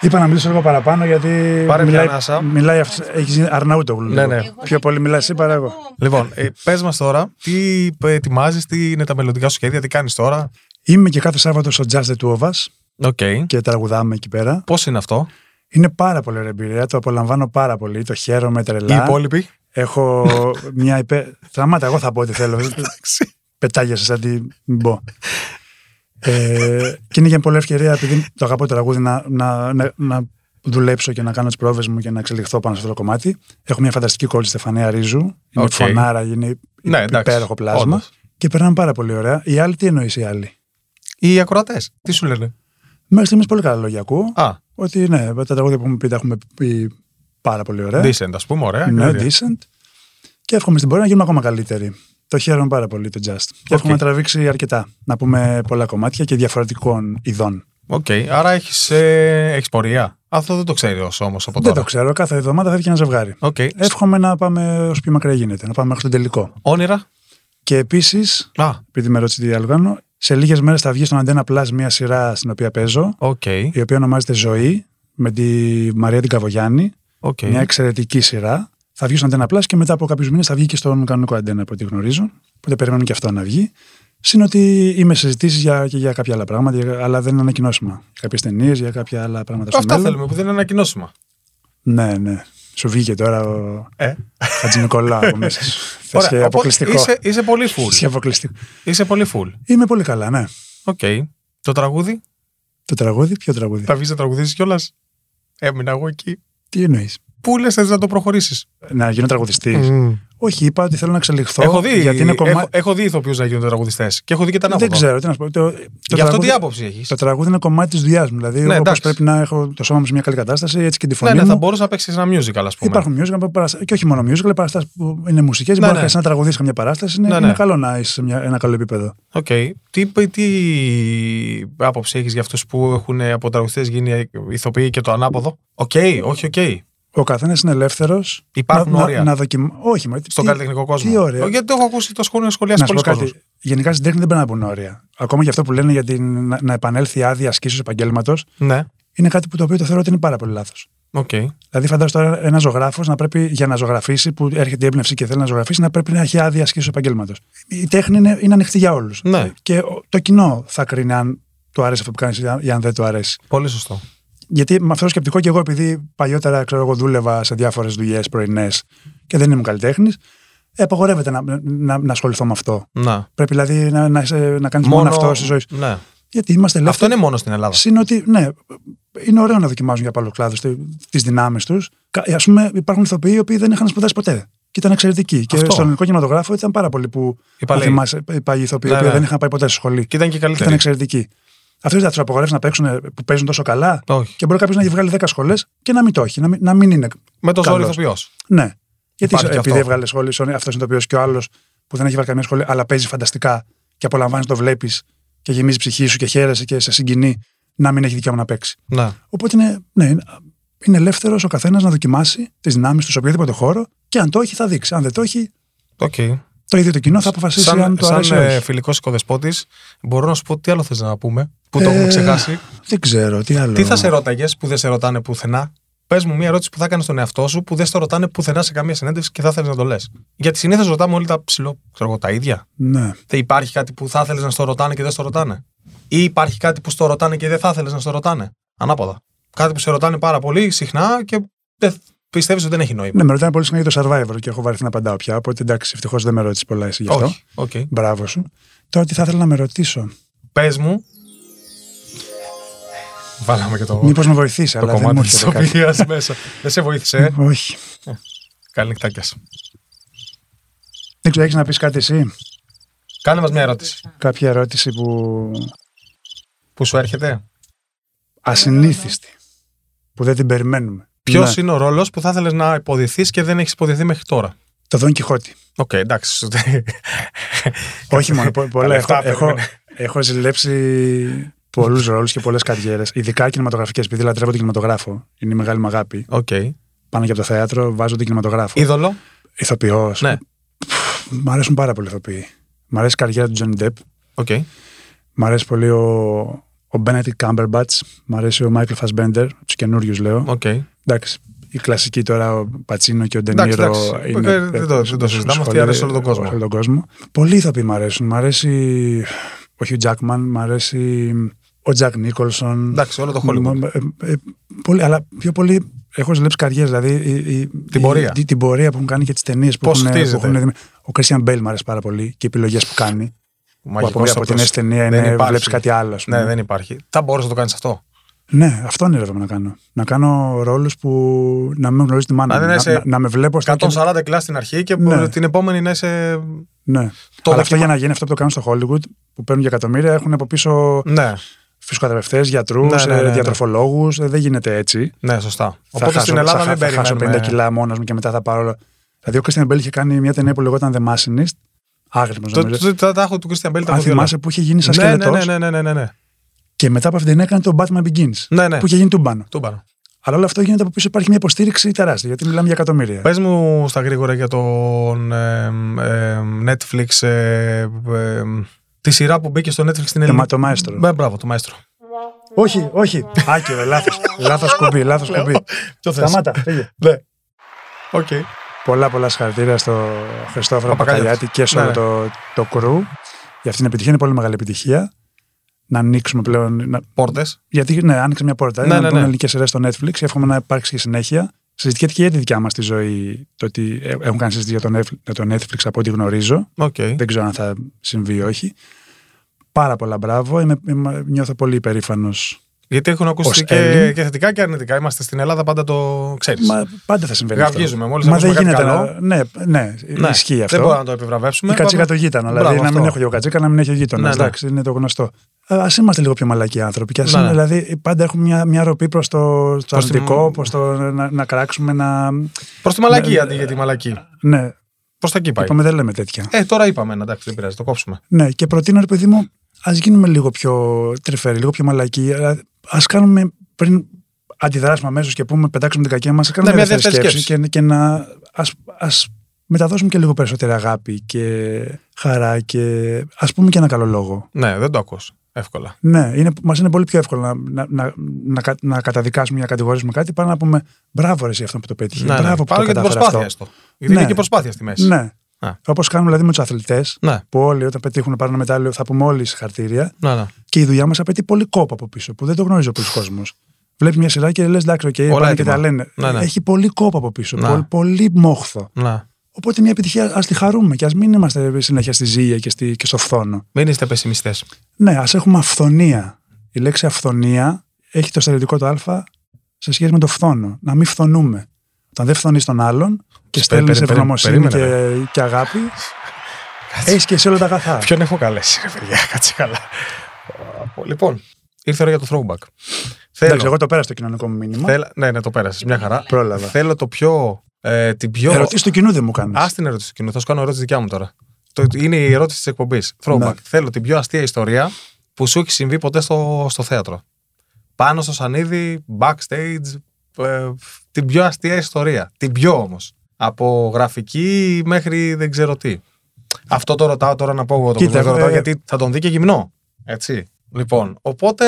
Είπα να μιλήσω λίγο παραπάνω γιατί. Πάρε μια μιλάει, ανάσα. μιλάει αυτό. Έχεις γίνει Αρναούτογλου. Ναι, λίγο. ναι. Πιο πολύ μιλάς εσύ παρά εγώ. Λοιπόν, ε, πες μας τώρα, τι ετοιμάζεις, τι είναι τα μελλοντικά σου σχέδια, τι κάνεις τώρα; Είμαι και κάθε Σάββατο στο Jazz the Two of Us Οκ. και τραγουδάμε εκεί πέρα. Πώς είναι αυτό, Είναι πάρα πολύ ωραία εμπειρία. Το απολαμβάνω πάρα πολύ. Το χαίρομαι οι τρελά. υπόλοιποι; Έχω μια υπέ. Σταμάτα, εγώ θα πω ό,τι θέλω. Πετάγεσαι σαν τη. Μην πω. Ε, και είναι για πολύ ευκαιρία, επειδή το αγαπώ το τραγούδι, να, να, να, να δουλέψω και να κάνω τις πρόβες μου και να εξελιχθώ πάνω σε αυτό το κομμάτι. Έχω μια φανταστική κόλλη Στεφανία Ρίζου. Είναι Οκ. φωνάρα, είναι Ναι, εντάξει, υπέροχο πλάσμα. όντως. Και περνάμε πάρα πολύ ωραία. Οι άλλοι, τι εννοείς οι άλλοι; Οι ακροατές, τι σου λένε; Μέχρι στιγμής πολύ καλά λόγια ακούω. Α, Ότι ναι, τα τραγούδια που έχουμε πει τα έχουμε πει πάρα πολύ ωραία. decent, ας πούμε, ωραία. Ναι, Ωραία. decent. Και εύχομαι στην πορεία να γίνουμε ακόμα καλύτεροι. Το χαίρομαι πάρα πολύ το Just. Και εύχομαι να τραβήξει αρκετά. Να πούμε πολλά κομμάτια και διαφορετικών ειδών. Οκ, άρα έχεις ε, έχεις πορεία. Αυτό δεν το ξέρει όμως από Δεν τώρα. το ξέρω. Κάθε εβδομάδα φεύγει ένα ζευγάρι. Οκ. Εύχομαι να πάμε όσο πιο μακριά γίνεται. Να πάμε μέχρι τον τελικό. Όνειρα. Και επίσης, Α, επειδή με ρώτησε τι άλλο κάνω, σε λίγες μέρες θα βγει στον Αντένα Plus μια σειρά στην οποία παίζω, οκ. η οποία ονομάζεται Ζωή, με τη Μαρία την Καβογιάννη. οκ. Μια εξαιρετική σειρά. Θα βγει στον Αντένα Plus και μετά από κάποιους μήνες θα βγει και στον κανονικό Αντένα από ό,τι γνωρίζω. Οπότε περιμένω και αυτό να βγει. Συν ότι είμαι συζητήσεις για, και για κάποια άλλα πράγματα, για- αλλά δεν είναι ανακοινώσιμα. Για κάποιες ταινίες, για κάποια άλλα πράγματα στο Αυτά μέλλον. θέλουμε που δεν είναι ανακοινώσιμα. Ναι, ναι. Σου βγήκε τώρα ο Ε; Χατζηνικολάου από μέσα σου. Θες και Ωραία, αποκλειστικό. Είσαι, είσαι πολύ full. Θες και αποκλειστικό. Είσαι πολύ full. Είμαι πολύ καλά, ναι. Οκ. Το τραγούδι, Το τραγούδι, ποιο τραγούδι; θα βγεις να τραγουδήσεις κιόλας; Έμεινα εγώ εκεί. Τι εννοείς; Πού λες, θες να το προχωρήσεις; Να γίνω τραγουδιστής. Όχι, είπα ότι θέλω να εξελιχθώ. Έχω δει, γιατί είναι κομμάτι. έχω, έχω δει ηθοποιούς να γίνονται τραγουδιστές και έχω δει και τα ανάποδα. Δεν ξέρω τι να σου πω. Το, το Γι' αυτό τι τραγούδι- άποψη έχεις; Το τραγούδι είναι κομμάτι της δουλειάς μου. Δηλαδή, Ναι, όπως εντάξει. πρέπει να έχω το σώμα μου σε μια καλή κατάσταση, έτσι και τη φωνή Ναι, ναι, μου. θα μπορούσε να παίξεις ένα musical, ας πούμε. Υπάρχουν musical παραστα- και όχι μόνο musical, παραστάσεις που είναι μουσικές. Ναι, μπορεί ναι. να να τραγουδήσει καμιά παράσταση. Είναι, Ναι, είναι ναι. καλό να είσαι σε μια, ένα καλό επίπεδο. Οκ. Τι, τι άποψη έχεις για αυτούς που έχουν από τραγουδιστές γίνει ηθοποιοί και το ανάποδο; Οκ, όχι, οκ. Ο καθένας είναι ελεύθερος. Υπάρχουν να, όρια. να, να δοκιμα... Όχι, μα, Στον τι- καλλιτεχνικό κόσμο. Τι όρια; Ε, Γιατί το έχω ακούσει το σχόλιο σχολιάσει Να σου πω πολλοί κάτι. κόσμος. Γενικά στην τέχνη δεν πρέπει να μπουν όρια. Ακόμα και αυτό που λένε για την, να, να επανέλθει η άδεια ασκήσεως επαγγέλματος Ναι, είναι κάτι που το οποίο το θεωρώ ότι είναι πάρα πολύ λάθος. οκ. Δηλαδή, φαντάζομαι τώρα ένα ζωγράφος να πρέπει για να ζωγραφίσει, που έρχεται η έμπνευση και θέλει να ζωγραφίσει, να πρέπει να έχει άδεια ασκήσεως επαγγέλματος. Η τέχνη είναι, είναι ανοιχτή για όλους. Ναι. Και ο- το κοινό θα κρίνει αν του αρέσει αυτό που κάνεις ή αν δεν του αρέσει. Πολύ σωστό. Γιατί με αυτό το σκεπτικό και εγώ, επειδή παλιότερα ξέρω, εγώ δούλευα σε διάφορες δουλειές πρωινές και δεν ήμουν καλλιτέχνης, απαγορεύεται να, να, να ασχοληθώ με αυτό. Να. Πρέπει δηλαδή να, να, είσαι- να κάνεις μόνο... αυτός στη ζωής σου. Ναι. Γιατί είμαστε Αυτό ελεύθεροι. είναι μόνο στην Ελλάδα. Συν ότι, ναι, είναι ωραίο να δοκιμάζουν για άλλου κλάδου τις δυνάμεις τους. Α πούμε, υπάρχουν ηθοποιοί οι οποίοι δεν είχαν σπουδάσει ποτέ. Και ήταν εξαιρετικοί. Και Αυτό. στον ελληνικό κινηματογράφο ήταν πάρα πολλοί που. Οι παλαιοί. αν θυμάσαι, οι παλιοί ηθοποιοί, Ναι, οι οποίοι ναι. δεν είχαν πάει ποτέ στη σχολή. Και ήταν και Και ήταν καλύτερη. εξαιρετικοί. Αυτοί δεν θα τους απογορεύσει να παίξουν που παίζουν τόσο καλά. Όχι. Και μπορεί κάποιος να έχει βγάλει 10 σχολές και να μην το έχει, να μην, να μην είναι. Με το ζόρι καλός. ηθοποιός. Ναι. Γιατί Υπάρχει και επειδή αυτό. έβγαλε σχολή, αυτός είναι το οποίος και ο άλλος που δεν έχει βγάλει καμία σχολή, αλλά παίζει φανταστικά και απολαμβάνεις το βλέπεις και γεμίζει η ψυχή σου και χαίρεσαι και σε συγκινεί να μην έχει δικαίωμα να παίξει. Ναι. Οπότε είναι, ναι, είναι- είναι ελεύθερος ο καθένας να δοκιμάσει τις δυνάμεις του σε οποιοδήποτε χώρο και αν το έχει θα δείξει. Αν δεν το έχει, Οκ. Το ίδιο το κοινό θα αποφασίσει Σαν, αν το σαν αρέσει ή ε, όχι. φιλικός οικοδεσπότης, μπορώ να σου πω τι άλλο θες να πούμε. Που το Ε, έχουμε ξεχάσει. Δεν ξέρω, τι άλλο. Τι θα σε ρώταγες που δεν σε ρωτάνε πουθενά; Πες μου μια ερώτηση που θα έκανε στον εαυτό σου που δεν σε ρωτάνε πουθενά σε καμία συνέντευξη και θα ήθελε να το λες. Γιατί συνήθως ρωτάμε όλοι τα ψιλο, ξέρω εγώ, τα ίδια. Ναι. Δεν υπάρχει κάτι που θα ήθελε να στο ρωτάνε και δεν στο ρωτάνε; Ή υπάρχει κάτι που στο ρωτάνε και δεν θα ήθελε να στο ρωτάνε; Ανάποδα. Κάτι που σε ρωτάνε πάρα πολύ συχνά και δεν πιστεύεις ότι δεν έχει νόημα. ναι, με ρωτάνε πολύ συχνά για το survivor και έχω βαρεθεί να απαντάω πια. Οπότε εντάξει, ευτυχώς δεν με ρώτησες πολλά εσύ γι' αυτό. Όχι. Οκ. Μπράβο σου. Τώρα τι θα ήθελα να με ρωτήσω. Πες μου. Βάλαμε και το, Μήπως με βοηθήσει, το αλλά δεν μου κομμάτι της έρχεται κάτι. ηθοποιία μέσα. Δεν σε βοήθησε. ε; Όχι. Καλή νυχτάκια. σου. Δεν ξέρω, έχεις να πεις κάτι εσύ; Κάνε μας μια ερώτηση. Κάποια ερώτηση που Που σου έρχεται; ασυνήθιστη. Που δεν την περιμένουμε. Ποιος Ναι. είναι ο ρόλος που θα ήθελες να υποδυθείς και δεν έχεις υποδυθεί μέχρι τώρα; Το Δον Κιχώτη. Οκ, εντάξει. Όχι μόνο. πο- πολλά. λεφτά έχω, έχω, περίμενε. έχω ζηλέψει πολλούς ρόλους και πολλές καριέρες. Ειδικά κινηματογραφικές, επειδή λατρεύω τον κινηματογράφο. Είναι η μεγάλη μου αγάπη. Οκ. Πάνω και από το θέατρο, βάζω τον κινηματογράφο. Είδωλο; Ηθοποιός. Ναι. Μ' αρέσουν πάρα πολύ οι ηθοποιοί. Μ' αρέσει η καριέρα του Τζον Ντεπ. Οκ. Μ' αρέσει πολύ ο, ο Benedict Cumberbatch. Μ' αρέσει ο Michael Fassbender, τους καινούριους λέω. Οκ. Εντάξει, οι κλασικοί τώρα, ο Πατσίνο και ο Εντάξει, Ντενίρο. εντάξει. Ε, δεν το- δεν το συζητάμε, αυτή αρέσει σε όλο τον κόσμο. Σε όλο τον κόσμο. Πολλοί ηθοποιοί μ' αρέσουν. Μ' αρέσει ο Hugh Jackman, μ' αρέσει ο Τζακ Νίκολσον. Εντάξει, όλο το Hollywood. Μ- ε, ε, πολύ, αλλά πιο πολύ έχω ζηλέψει καριέρες. Δηλαδή η- η- Την η- πορεία. τη- την πορεία που έχουν κάνει και τις ταινίες που, Πώς έχουν, που χτίζεται. έχουν δημι- Ο Christian Bale μ' αρέσει πάρα πολύ και οι επιλογές που κάνει. Που Μαγικός από, από την αυτός. αίσθηση ταινία Δεν είναι υπάρχει. βλέπεις κάτι άλλο. ας πούμε. Ναι, δεν υπάρχει. Θα μπορούσε να το κάνεις αυτό. Ναι, αυτό ονειρεύομαι να κάνω. Να κάνω ρόλους που να μην γνωρίζει τη μάνα Να μου. δεν Να, είσαι να, να με βλέπω στα 140 κιλά στην αρχή και Ναι. την επόμενη να είσαι. Ναι. Το Αλλά αυτό δοκιμα- για να γίνει αυτό που το κάνουν στο Hollywood, που παίρνουν για εκατομμύρια, έχουν από πίσω Ναι, φυσικοθεραπευτές, γιατρούς, Ναι, ναι, ναι, ναι. διατροφολόγους. Δεν γίνεται έτσι. ναι, σωστά. Θα Οπότε χάσω- στην Ελλάδα θα, μην θα χάσω 50 περιμένουμε. κιλά μόνος μου και μετά θα πάρω. όλα. Δηλαδή, ο Christian Bale είχε κάνει μια ταινία που λεγόταν The Machinist. Άγρυπνος Το, νομίζω. το, το, τα έχω του Christian Bale τα Αν έχω δει όλα. θυμάσαι που είχε γίνει σαν Ναι, ναι, σκελετός; ναι, ναι, ναι, ναι, ναι. και μετά από αυτήν την ταινία έκανε το Batman Begins. Ναι, ναι. Που είχε γίνει τούμπανο. Τούμπανο. Αλλά όλο αυτό γίνεται από πίσω υπάρχει μια υποστήριξη τεράστια γιατί μιλάμε για εκατομμύρια. Πες μου στα γρήγορα για τον ε, ε, Netflix ε, ε, τη σειρά που μπήκε στο Netflix στην Το, Ελλάδα. μα- το μαέστρο. Μπε, μπράβο, το μαέστρο. Όχι, όχι. Άκυρο, λάθος. Λάθος κουμπί, λάθος κουμπί. Ποιο θες; Σταμάτα, φύγε. Ναι. Οκ. Πολλά πολλά συγχαρητήρια στο Χριστόφορο Παπακαλιάτη. Παπακαλιάτη και σε Ναι, όλο ναι. το, το crew για αυτήν την επιτυχία. Είναι πολύ μεγάλη επιτυχία. Να ανοίξουμε πλέον. Να... Πόρτες. Γιατί ναι, άνοιξε μια πόρτα. Ναι, να ναι, μπουν ναι. ελληνικές σειρές στο Netflix. Εύχομαι να υπάρξει και συνέχεια. Συζητιέται και για τη δικιά μας τη ζωή το ότι ε- έχουν κάνει συζήτηση για το Netflix, για το Netflix από ό,τι γνωρίζω. Οκ. Δεν ξέρω αν θα συμβεί ή όχι. Πάρα πολλά μπράβο. Είμαι, είμαι- νιώθω πολύ υπερήφανος Γιατί έχουν ακούσει Ως και, Έλλην. και θετικά και αρνητικά. Είμαστε στην Ελλάδα, πάντα το ξέρεις. Μα πάντα θα συμβαίνει. αυτό. Γαυγίζουμε. Μόλις Μα δεν ακούσουμε κάτι γίνεται. καλό. Να... Ναι, ναι, ισχύει αυτό. Δεν μπορούμε να το επιβραβεύσουμε. Η κατσίκα Πάμε- το γείτονα. Μπράβο, Δηλαδή να μην αυτό. έχω και εγώ κατσίκα, να μην έχει ο γείτονα. Ναι, ναι. Εντάξει, είναι το γνωστό. Α είμαστε λίγο πιο μαλακοί άνθρωποι. Και ας Ναι, είναι, ναι. δηλαδή πάντα έχουμε μια, μια ροπή προς το, το Προς τη- αρνητικό, προς το να, να κράξουμε, να. Προς τη μαλακή Ναι, αντί για τη μαλακή. Ναι, Προς τα εκεί πάει. είπαμε δεν λέμε τέτοια. Ε, τώρα είπαμε, ένα, εντάξει, δεν πειράζει, το κόψουμε. Ναι, και προτείνω, ρε παιδί μου, ας γίνουμε λίγο πιο τρυφεροί, λίγο πιο μαλακοί. Α κάνουμε πριν αντιδράσουμε αμέσως και πούμε πετάξουμε την κακία μας, ας κάνουμε Ναι, μια μια δεύτερη δεύτερη σκέψη, και, και να ας, ας μεταδώσουμε και λίγο περισσότερη αγάπη και χαρά και ας πούμε και ένα καλό λόγο. Ναι, δεν το ακούς εύκολα. Ναι, είναι, μας είναι πολύ πιο εύκολο να, να, να, να, κα- να καταδικάσουμε ή να κατηγορήσουμε κάτι παρά να πούμε μπράβο ρε εσύ αυτό που το πέτυχες, Ναι, ναι. μπράβο που Πάνω το για την κατάφερες προσπάθεια αυτό. στο. Γιατί είναι Ναι. και προσπάθεια στη μέση. Ναι. Ναι. Όπως κάνουμε δηλαδή με τους αθλητές, Ναι, που όλοι όταν πετύχουν πάρουν ένα μετάλλιο θα πούμε όλοι συγχαρητήρια. ναι, ναι. Και η δουλειά μας απαιτεί πολύ κόπο από πίσω, που δεν το γνωρίζει ο πολύς κόσμος. Βλέπει μια σειρά και λες: Εντάξει, οκ, Όλα πάνε και έτοιμα. τα λένε. Ναι, ναι. Έχει πολύ κόπο από πίσω, Ναι. πολύ, πολύ μόχθο. ναι. Οπότε μια επιτυχία ας τη χαρούμε και ας μην είμαστε συνέχεια στη ζήλια και, στη, και στο φθόνο. Μην είστε πεσιμιστές. Ναι, ας έχουμε αφθονία. Η λέξη αυθονία έχει το στερεωτικό το Α σε σχέση με το φθόνο. Να μην φθονούμε. Όταν δεν φθονείς τον άλλον και στέλνεις περί- περί- ευγνωμοσύνη και, περίμενε, και αγάπη, έχεις και εσύ όλα τα αγαθά. Ποιον έχω καλέσει, ρε παιδιά, κάτσε καλά. Λοιπόν, ήρθε η ώρα για το throwback. Θέλω, Εντάξει, εγώ το πέρασα το κοινωνικό μου μήνυμα. θέλ- ναι, ναι, το πέρασες. Μια χαρά. Πρόλαβα. Θέλω το πιο. Ε, την πιο... Ερωτήσεις του κοινού δεν μου κάνεις. Α την ερώτηση του κοινού. Θα σου κάνω ερώτηση δικιά μου τώρα. Το, είναι η ερώτηση της εκπομπής. Throwback. Ναι. Θέλω την πιο αστεία ιστορία που σου έχει συμβεί ποτέ στο, στο θέατρο. Πάνω στο σανίδι, backstage. Ε, την πιο αστεία ιστορία. Την πιο όμως. Από γραφική μέχρι δεν ξέρω τι. Αυτό το ρωτάω τώρα να πω εγώ το Κοίτα, που το ρωτάω ε, γιατί θα τον δει και γυμνό. Έτσι. Λοιπόν, οπότε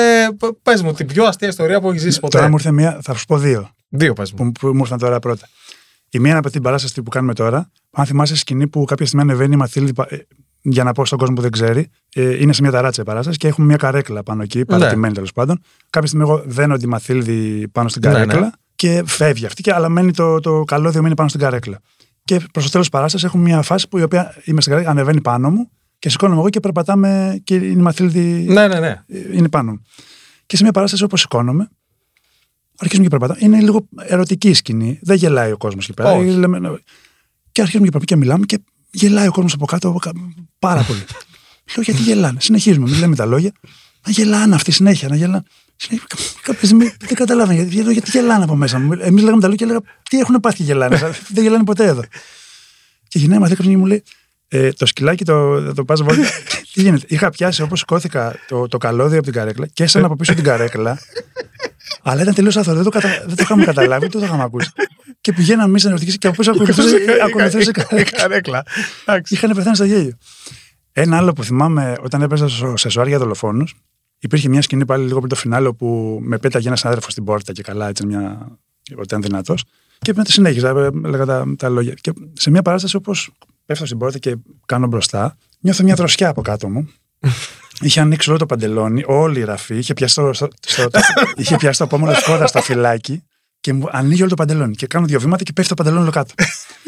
πες μου την πιο αστεία ιστορία που έχεις ζήσει ποτέ. Τώρα μου ήρθε μία, θα σου πω δύο Δύο πες μου. που, που μου ήρθαν τώρα πρώτα. Η μία είναι από την παράσταση που κάνουμε τώρα. Αν θυμάσαι σκηνή που κάποια στιγμή ανεβαίνει η Μαθήλδη, πα- ε, για να πω στον κόσμο που δεν ξέρει, ε, είναι σε μια ταράτσα η παράσταση και έχουμε μια καρέκλα πάνω εκεί, παρατημένη τέλος πάντων. Κάποια στιγμή εγώ δένω τη Μαθήλδη πάνω στην Ναι, καρέκλα ναι. Και φεύγει αυτή, και, αλλά μένει το, το καλώδιο μένει πάνω στην καρέκλα. Και προς το τέλος της παράστασης έχουμε μια φάση που η οποία είμαι στην καρέκλα, ανεβαίνει πάνω μου και σηκώνομαι εγώ και περπατάμε και είναι η Μαθήλδη Ναι, ναι, ναι. είναι πάνω μου. Και σε μια παράσταση όπως σηκώνομαι, αρχίζουμε και περπατάμε. Είναι λίγο ερωτική η σκηνή. Δεν γελάει ο κόσμος εκεί πέρα. Όχι. Λέμε, ναι. και αρχίζουμε και περπατάμε και μιλάμε και γελάει ο κόσμος από κάτω από κα- πάρα πολύ. Λέω γιατί γελάνε. Συνεχίζουμε, μην λέμε τα λόγια. Να γελάνε αυτοί συνέχεια, να γελάνε. Συνέχεια, Κάποια στιγμή δεν καταλάβαινα γιατί, γιατί, γιατί γελάνε από μέσα μου. Εμείς λέγαμε τα λόγια και έλεγα Τι έχουν πάθει και γελάνε. δεν γελάνε ποτέ εδώ. Και γυρνάει μαζί κάποια στιγμή μου λέει ε, Το σκυλάκι το, το πας βόλτα. Τι γίνεται. Είχα πιάσει όπως σηκώθηκα το, το καλώδιο από την καρέκλα και έσανα από πίσω την καρέκλα. αλλά ήταν τελείως άθρο. Δεν το, κατα... δεν το είχαμε καταλάβει, ούτε το είχαμε ακούσει. και πηγαίναμε εμείς να ερωτήσει και από πίσω ακολουθούσε ακολουθούσε η καρέκλα. Καρέκλα. Εντάξει. Είχαν πεθάνει στο γέλιο. Ένα άλλο που θυμάμαι όταν έπαιζα στο σεσουάρ για δολοφόνους, υπήρχε μια σκηνή πάλι λίγο πριν το φινάλε που με πέταγε ένας συνάδελφο στην πόρτα και καλά, έτσι μια. ότι ήταν δυνατός. Και μετά συνέχιζα, ε, έλεγα τα, τα λόγια. Και σε μια παράσταση όπως πέφτω στην πόρτα και κάνω μπροστά, νιώθω μια δροσιά από κάτω μου. Είχε ανοίξει όλο το παντελόνι, όλη η ραφή, είχε πιάσει το, στο, στο- είχε πιάσει το απόμονο της κότα στο φυλάκι και μου ανοίγει όλο το παντελόνι. Και κάνω δύο βήματα και πέφτει το παντελόνι όλο κάτω.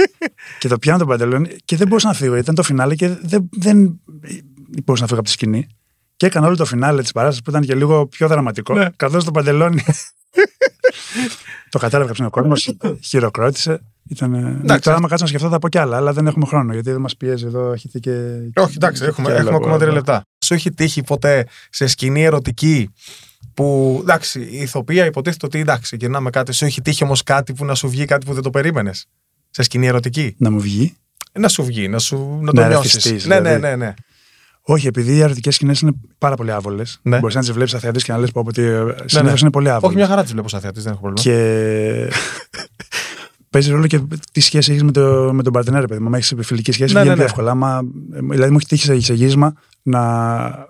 και το πιάνω το παντελόνι και δεν μπορούσα να φύγω. Ήταν το φινάλε και δεν, δεν μπορούσα να φύγω από τη σκηνή. Και έκανα όλο το φινάλε της παράστασης που ήταν και λίγο πιο δραματικό. Ναι. Καθώς το παντελόνι. το κατάλαβε κάποιος ο κόσμος, χειροκρότησε. Ήταν... Ναι, τώρα, άμα κάτσω να σκεφτώ, θα πω κι άλλα, αλλά δεν έχουμε χρόνο γιατί δεν μας πιέζει εδώ. Έχετε και. Όχι, εντάξει, και έχουμε, άλλα έχουμε ακόμα από- τρία λεπτά. Σου έχει τύχει ποτέ σε σκηνή ερωτική που εντάξει, η ηθοποιία υποτίθεται ότι εντάξει, γυρνάμε κάτι. Σου έχει τύχει όμως κάτι που να σου βγει κάτι που δεν το περίμενες. Σε σκηνή ερωτική; Να μου βγει. Να σου βγει, να, σου, να Να το νιώσεις. ρεθιστείς, Ναι, ναι, δηλαδή. ναι, ναι. Όχι, επειδή οι ερωτικέ σκηνές είναι πάρα πολύ άβολες. Ναι. Μπορείς να τις βλέπεις αθεατή και να λες πω ότι συνήθως ναι. είναι πολύ άβολες. Όχι, μια χαρά τις βλέπω σαν θεατή, δεν έχω πρόβλημα. Και παίζει ρόλο και τι σχέση έχεις με, το, με τον παρτενέρ, ρε παιδί μου. Αν έχεις φιλική σχέση, Ναι, βγαίνει ναι, πιο ναι. εύκολα. Άμα, δηλαδή, μου έχει τύχει σε- σε γύρισμα να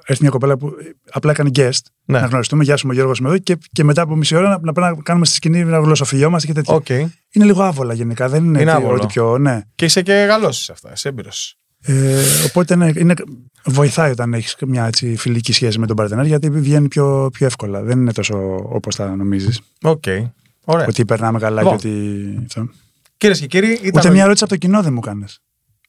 έρθει μια κοπέλα που απλά έκανε guest, Ναι. να γνωριστούμε, γεια σου, είμαι ο Γιώργος είμαι εδώ, και, και μετά από μισή ώρα να, να, πάμε να κάνουμε στη σκηνή να γλωσσοφιλιόμαστε και τέτοια. Οκ. Είναι λίγο άβολα γενικά, δεν είναι, Είναι τι- άβολο. ό,τι πιο. Ναι. Και είσαι και καλό σε αυτά, είσαι έμπειρος. Ε, οπότε ναι, είναι, βοηθάει όταν έχεις μια έτσι, φιλική σχέση με τον παρτενέρ, γιατί βγαίνει πιο, πιο εύκολα. Δεν είναι τόσο όπως θα νομίζεις. Οκ. Ωραία. Ότι περνάμε καλά Λοιπόν. και ότι. αυτό. Κυρίες και κύριοι, ήταν. Ούτε μια ερώτηση από το κοινό δεν μου κάνεις.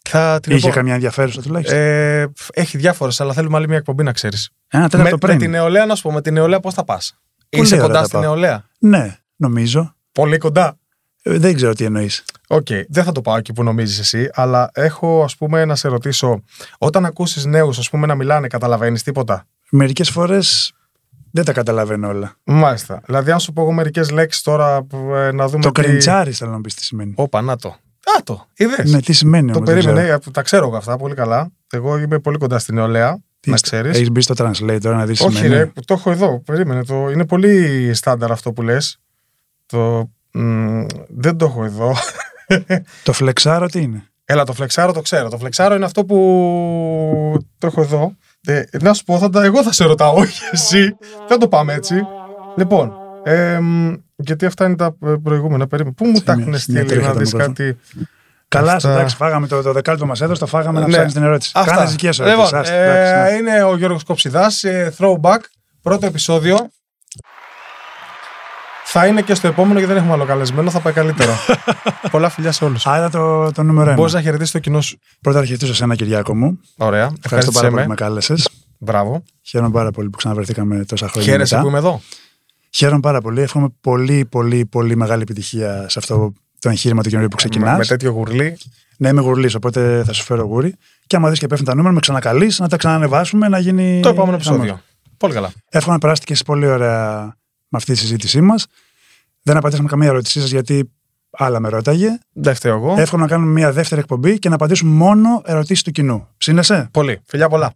Θα την Είχε πω. καμιά ενδιαφέρουσα τουλάχιστον. Ε, έχει διάφορες, αλλά θέλουμε άλλη μια εκπομπή να ξέρεις. Ένα τέταρτο Με, πριν. με την νεολαία, να σου πω, με την νεολαία πώς θα πας; Είσαι ωραία κοντά τα στην πάω. νεολαία; Ναι, νομίζω. Πολύ κοντά. Ε, δεν ξέρω τι εννοείς. Οκ, δεν θα το πάω εκεί που νομίζεις εσύ, αλλά έχω ας πούμε να σε ρωτήσω, όταν ακούσεις νέους ας πούμε να μιλάνε, καταλαβαίνεις τίποτα; Μερικές φορές δεν τα καταλαβαίνω όλα. Μάλιστα. Δηλαδή, αν σου πω εγώ μερικές λέξεις τώρα που, ε, να δούμε. Το τι... κριντσάρι θέλω να πεις τι σημαίνει. Όπα, να το. Α, το. Είδες. Ναι, τι σημαίνει το όμως, δεν περίμενε. ξέρω. ε, Τα ξέρω εγώ αυτά πολύ καλά. Εγώ είμαι πολύ κοντά στην νεολαία. Τι να είστε, ξέρεις. Έχεις μπει στο translate τώρα να δεις τι Όχι, σημαίνει; ρε, το έχω εδώ. Περίμενε. Το... Είναι πολύ στάνταρ αυτό που λες. Το... μ, δεν το έχω εδώ. Το φλεξάρο τι είναι; Έλα, το φλεξάρο το ξέρω. Το φλεξάρο είναι αυτό που το έχω εδώ. Ε, να σου πω, θα τα, εγώ θα σε ρωτάω, όχι εσύ. Δεν το πάμε έτσι. Λοιπόν, εμ, γιατί αυτά είναι τα ε, προηγούμενα περίπου. Πού μου Σε τα μια- έχουν σε μια στείλει τρίχα να τα δεις μικρόφωνα. κάτι; Καλά, Αυτά- εντάξει, φάγαμε το, το δεκάλεπτο μας έδωσε, το φάγαμε να Ναι. ψάχνει την ερώτηση. Αυτά. Κάνε δικές σου Λοιπόν, ερωτήσεις, ε, άστα, εντάξει, ναι. είναι ο Γιώργος Κοψιδάς, ε, throwback, πρώτο επεισόδιο. Θα είναι και στο επόμενο γιατί δεν έχουμε άλλο καλεσμένο, θα πάει καλύτερα. Πολλά φιλιά σε όλους. Άρα το, το νούμερο ένα. Μπορείς να χαιρετήσεις το κοινό σου. Πρώτα αρχιτήσω σε ένα Κυριάκο μου. Ωραία. Ευχαριστώ πάρα πολύ που με. με κάλεσες. Μπράβο. Χαίρομαι πάρα πολύ που ξαναβρεθήκαμε τόσα χρόνια. Χαίρεσαι μετά. που είμαι εδώ. Χαίρομαι πάρα πολύ. Εύχομαι πολύ, πολύ, πολύ μεγάλη επιτυχία σε αυτό το εγχείρημα του καινούριου που Με, ξεκινάς. με τέτοιο γουρλί. Ναι, είμαι γουρλής, οπότε θα σου φέρω γούρι. Και άμα δεις και πέφτουν τα νούμερα, με ξανακαλείς, να τα ξανανεβάσουμε, να γίνει. Το επόμενο χαμός. επεισόδιο. Πολύ καλά. Εύχομαι να περάσετε και εσείς πολύ ωραία με αυτή τη συζήτησή μας. Δεν απαντήσαμε καμία ερώτησή σας γιατί άλλα με ρώταγε. Δεν φταίω εγώ. Εύχομαι να κάνουμε μια δεύτερη εκπομπή και να απαντήσουμε μόνο ερωτήσεις του κοινού. Ψήνεσαι; Πολύ. Φιλιά πολλά.